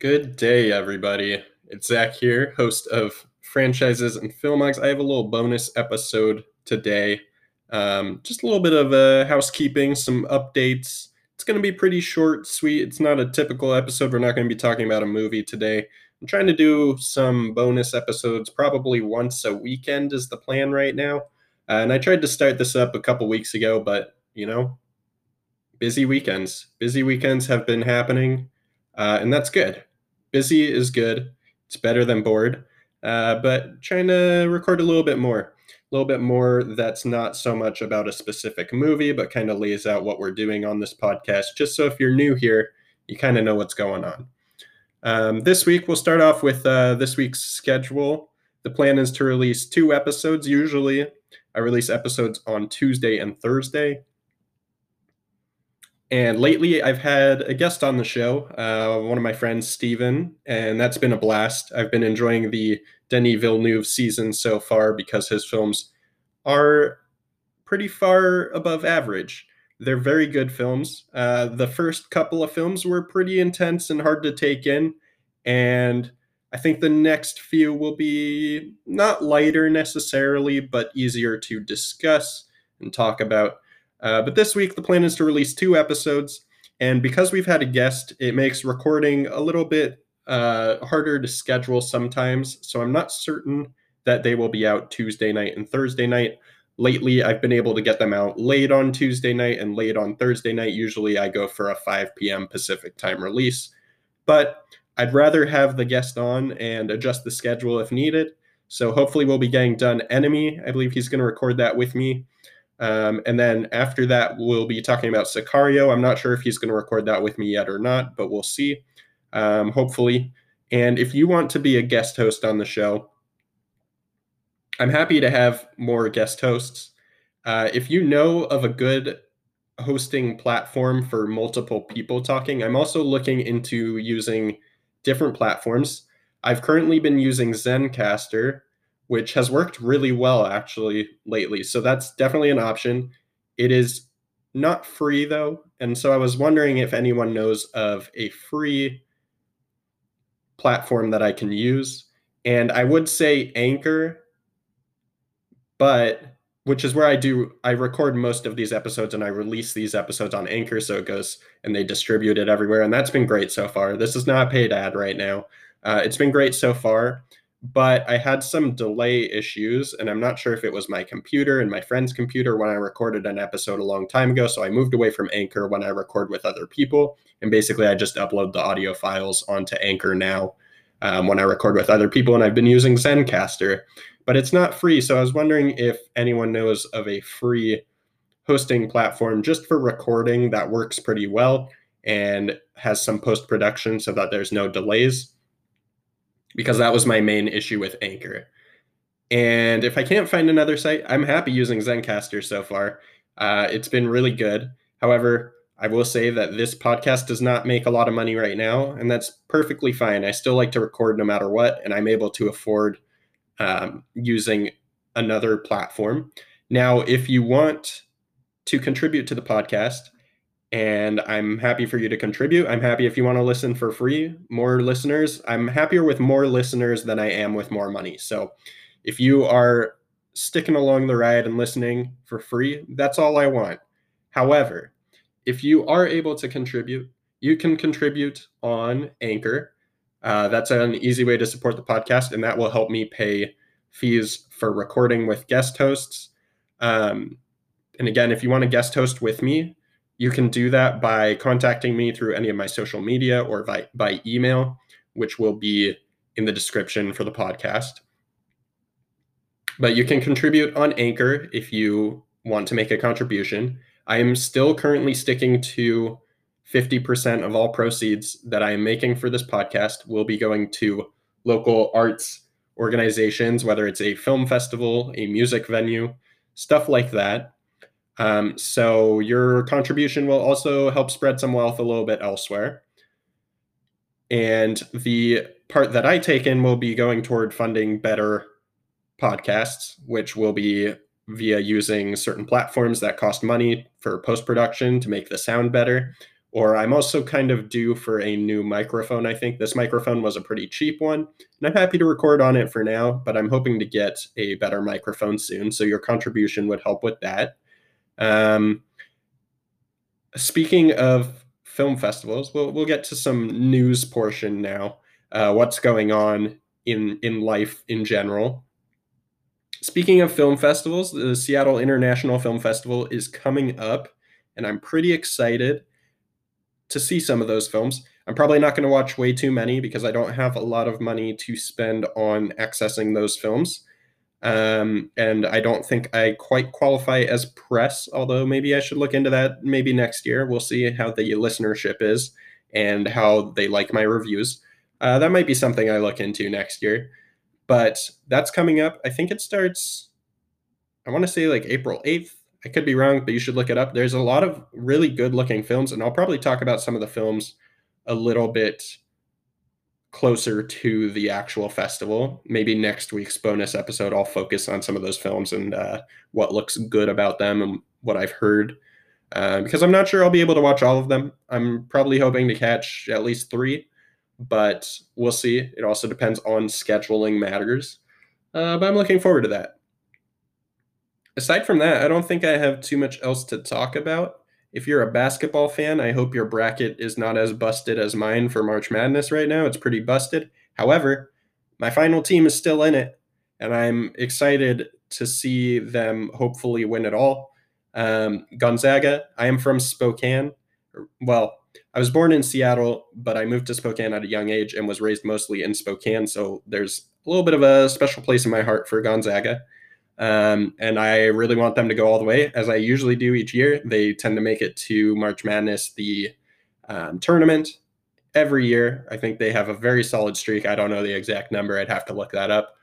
Good day, everybody. It's Zach here, host of Franchises and Filmogs. I have a little bonus episode today. Um, just a little bit of uh, housekeeping, some updates. It's going to be pretty short, sweet. It's not a typical episode. We're not going to be talking about a movie today. I'm trying to do some bonus episodes probably once a weekend, is the plan right now. Uh, and I tried to start this up a couple weeks ago, but you know, busy weekends. Busy weekends have been happening, uh, and that's good busy is good. It's better than bored. Uh, but trying to record a little bit more, a little bit more that's not so much about a specific movie, but kind of lays out what we're doing on this podcast, just so if you're new here, you kind of know what's going on. Um, this week, we'll start off with uh, this week's schedule. The plan is to release two episodes. Usually, I release episodes on Tuesday and Thursday. And lately, I've had a guest on the show, uh, one of my friends, Steven, and that's been a blast. I've been enjoying the Denis Villeneuve season so far because his films are pretty far above average. They're very good films. Uh, the first couple of films were pretty intense and hard to take in. And I think the next few will be not lighter necessarily, but easier to discuss and talk about. Uh, but this week, the plan is to release two episodes. And because we've had a guest, it makes recording a little bit uh, harder to schedule sometimes. So I'm not certain that they will be out Tuesday night and Thursday night. Lately, I've been able to get them out late on Tuesday night and late on Thursday night. Usually, I go for a 5 p.m. Pacific time release. But I'd rather have the guest on and adjust the schedule if needed. So hopefully, we'll be getting done Enemy. I believe he's going to record that with me. Um, and then after that, we'll be talking about Sicario. I'm not sure if he's going to record that with me yet or not, but we'll see. Um, hopefully. And if you want to be a guest host on the show, I'm happy to have more guest hosts. Uh, if you know of a good hosting platform for multiple people talking, I'm also looking into using different platforms. I've currently been using Zencastr, which has worked really well actually lately. So that's definitely an option. It is not free though. And so I was wondering if anyone knows of a free platform that I can use. And I would say Anchor, but which is where I do I record most of these episodes and I release these episodes on Anchor so it goes and they distribute it everywhere and that's been great so far. This is not a paid ad right now. Uh, it's been great so far but I had some delay issues, and I'm not sure if it was my computer and my friend's computer when I recorded an episode a long time ago. So I moved away from Anchor when I record with other people, and basically I just upload the audio files onto Anchor now um, when I record with other people, and I've been using Zencastr, but it's not free. So I was wondering if anyone knows of a free hosting platform just for recording that works pretty well and has some post production so that there's no delays because that was my main issue with Anchor. And if I can't find another site, I'm happy using Zencastr so far. Uh, it's been really good. However, I will say that this podcast does not make a lot of money right now, and that's perfectly fine. I still like to record no matter what, and I'm able to afford um, using another platform. Now, if you want to contribute to the podcast, and I'm happy for you to contribute. I'm happy if you want to listen for free, more listeners. I'm happier with more listeners than I am with more money. So if you are sticking along the ride and listening for free, that's all I want. However, if you are able to contribute, you can contribute on Anchor. Uh, that's an easy way to support the podcast, and that will help me pay fees for recording with guest hosts. Um, and again, if you want to guest host with me, you can do that by contacting me through any of my social media or by, by email, which will be in the description for the podcast. But you can contribute on Anchor if you want to make a contribution. I am still currently sticking to 50% of all proceeds that I am making for this podcast will be going to local arts organizations, whether it's a film festival, a music venue, stuff like that. Um, so your contribution will also help spread some wealth a little bit elsewhere. And the part that I take in will be going toward funding better podcasts, which will be via using certain platforms that cost money for post production to make the sound better, or I'm also kind of due for a new microphone. I think this microphone was a pretty cheap one, and I'm happy to record on it for now, but I'm hoping to get a better microphone soon. So your contribution would help with that. Um, speaking of film festivals, we'll, we'll get to some news portion now. Uh, what's going on in in life in general. Speaking of film festivals, the Seattle International Film Festival is coming up, and I'm pretty excited to see some of those films. I'm probably not going to watch way too many because I don't have a lot of money to spend on accessing those films. Um, and I don't think I quite qualify as press, although maybe I should look into that maybe next year. We'll see how the listenership is and how they like my reviews. Uh, that might be something I look into next year. But that's coming up. I think it starts, I want to say like April 8th. I could be wrong, but you should look it up. There's a lot of really good looking films, and I'll probably talk about some of the films a little bit closer to the actual festival. Maybe next week's bonus episode, I'll focus on some of those films and uh, what looks good about them and what I've heard. Uh, because I'm not sure I'll be able to watch all of them. I'm probably hoping to catch at least three but we'll see. It also depends on scheduling matters. Uh, but I'm looking forward to that. Aside from that, I don't think I have too much else to talk about. If you're a basketball fan, I hope your bracket is not as busted as mine for March Madness right now. It's pretty busted. However, my final team is still in it, and I'm excited to see them hopefully win it all. Um, Gonzaga, I am from Spokane. Well, I was born in Seattle, but I moved to Spokane at a young age and was raised mostly in Spokane. So there's a little bit of a special place in my heart for Gonzaga. Um, and I really want them to go all the way, as I usually do each year. They tend to make it to March Madness, the um, tournament, every year. I think they have a very solid streak. I don't know the exact number, I'd have to look that up.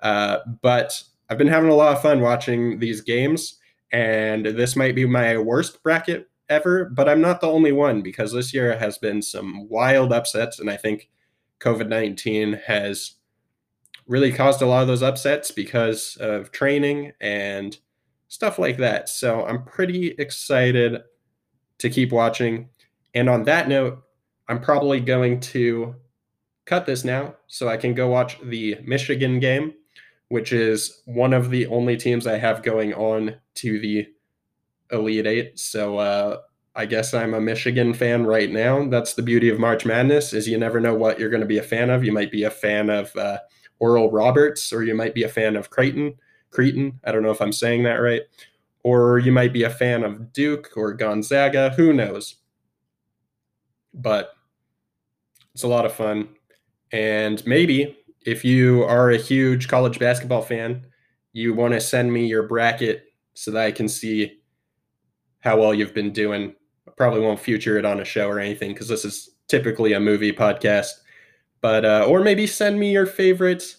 Uh, but I've been having a lot of fun watching these games, and this might be my worst bracket ever, but I'm not the only one because this year has been some wild upsets, and I think COVID 19 has really caused a lot of those upsets because of training and stuff like that. So I'm pretty excited to keep watching. And on that note, I'm probably going to cut this now so I can go watch the Michigan game, which is one of the only teams I have going on to the Elite Eight. So uh, I guess I'm a Michigan fan right now. That's the beauty of March Madness is you never know what you're going to be a fan of. You might be a fan of uh, Oral Roberts, or you might be a fan of Creighton. Creighton. I don't know if I'm saying that right. Or you might be a fan of Duke or Gonzaga. Who knows? But it's a lot of fun. And maybe if you are a huge college basketball fan, you want to send me your bracket so that I can see how well you've been doing. I probably won't feature it on a show or anything because this is typically a movie podcast. But uh, or maybe send me your favorite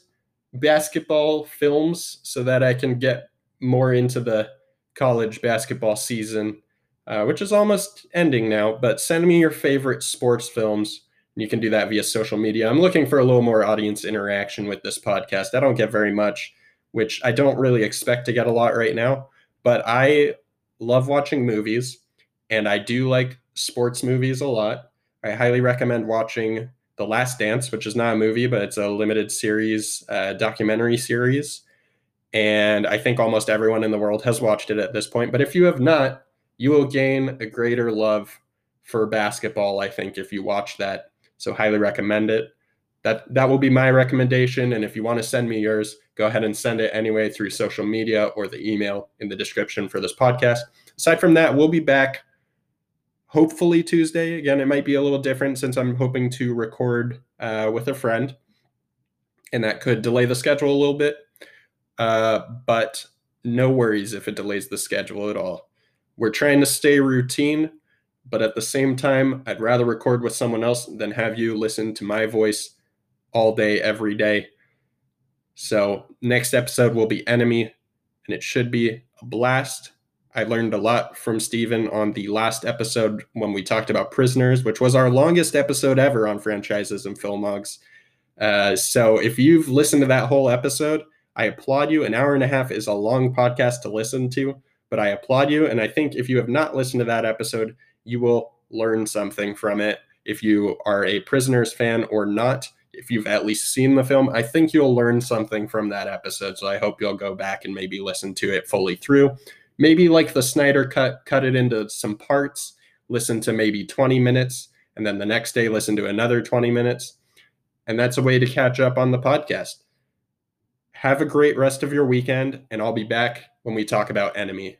basketball films so that I can get more into the college basketball season, uh, which is almost ending now. But send me your favorite sports films. You can do that via social media. I'm looking for a little more audience interaction with this podcast. I don't get very much, which I don't really expect to get a lot right now. But I love watching movies, and I do like sports movies a lot. I highly recommend watching The Last Dance, which is not a movie, but it's a limited series, uh, documentary series. And I think almost everyone in the world has watched it at this point. But if you have not, you will gain a greater love for basketball, I think, if you watch that. So, highly recommend it. That, that will be my recommendation. And if you want to send me yours, go ahead and send it anyway through social media or the email in the description for this podcast. Aside from that, we'll be back hopefully Tuesday. Again, it might be a little different since I'm hoping to record uh, with a friend, and that could delay the schedule a little bit. Uh, but no worries if it delays the schedule at all. We're trying to stay routine, but at the same time, I'd rather record with someone else than have you listen to my voice all day, every day. So, next episode will be Enemy, and it should be a blast. I learned a lot from Steven on the last episode when we talked about prisoners, which was our longest episode ever on franchises and filmogs. Uh, so, if you've listened to that whole episode, I applaud you. An hour and a half is a long podcast to listen to, but I applaud you. And I think if you have not listened to that episode, you will learn something from it. If you are a Prisoners fan or not, if you've at least seen the film, I think you'll learn something from that episode. So I hope you'll go back and maybe listen to it fully through. Maybe like the Snyder cut, cut it into some parts, listen to maybe 20 minutes, and then the next day listen to another 20 minutes. And that's a way to catch up on the podcast. Have a great rest of your weekend, and I'll be back when we talk about Enemy.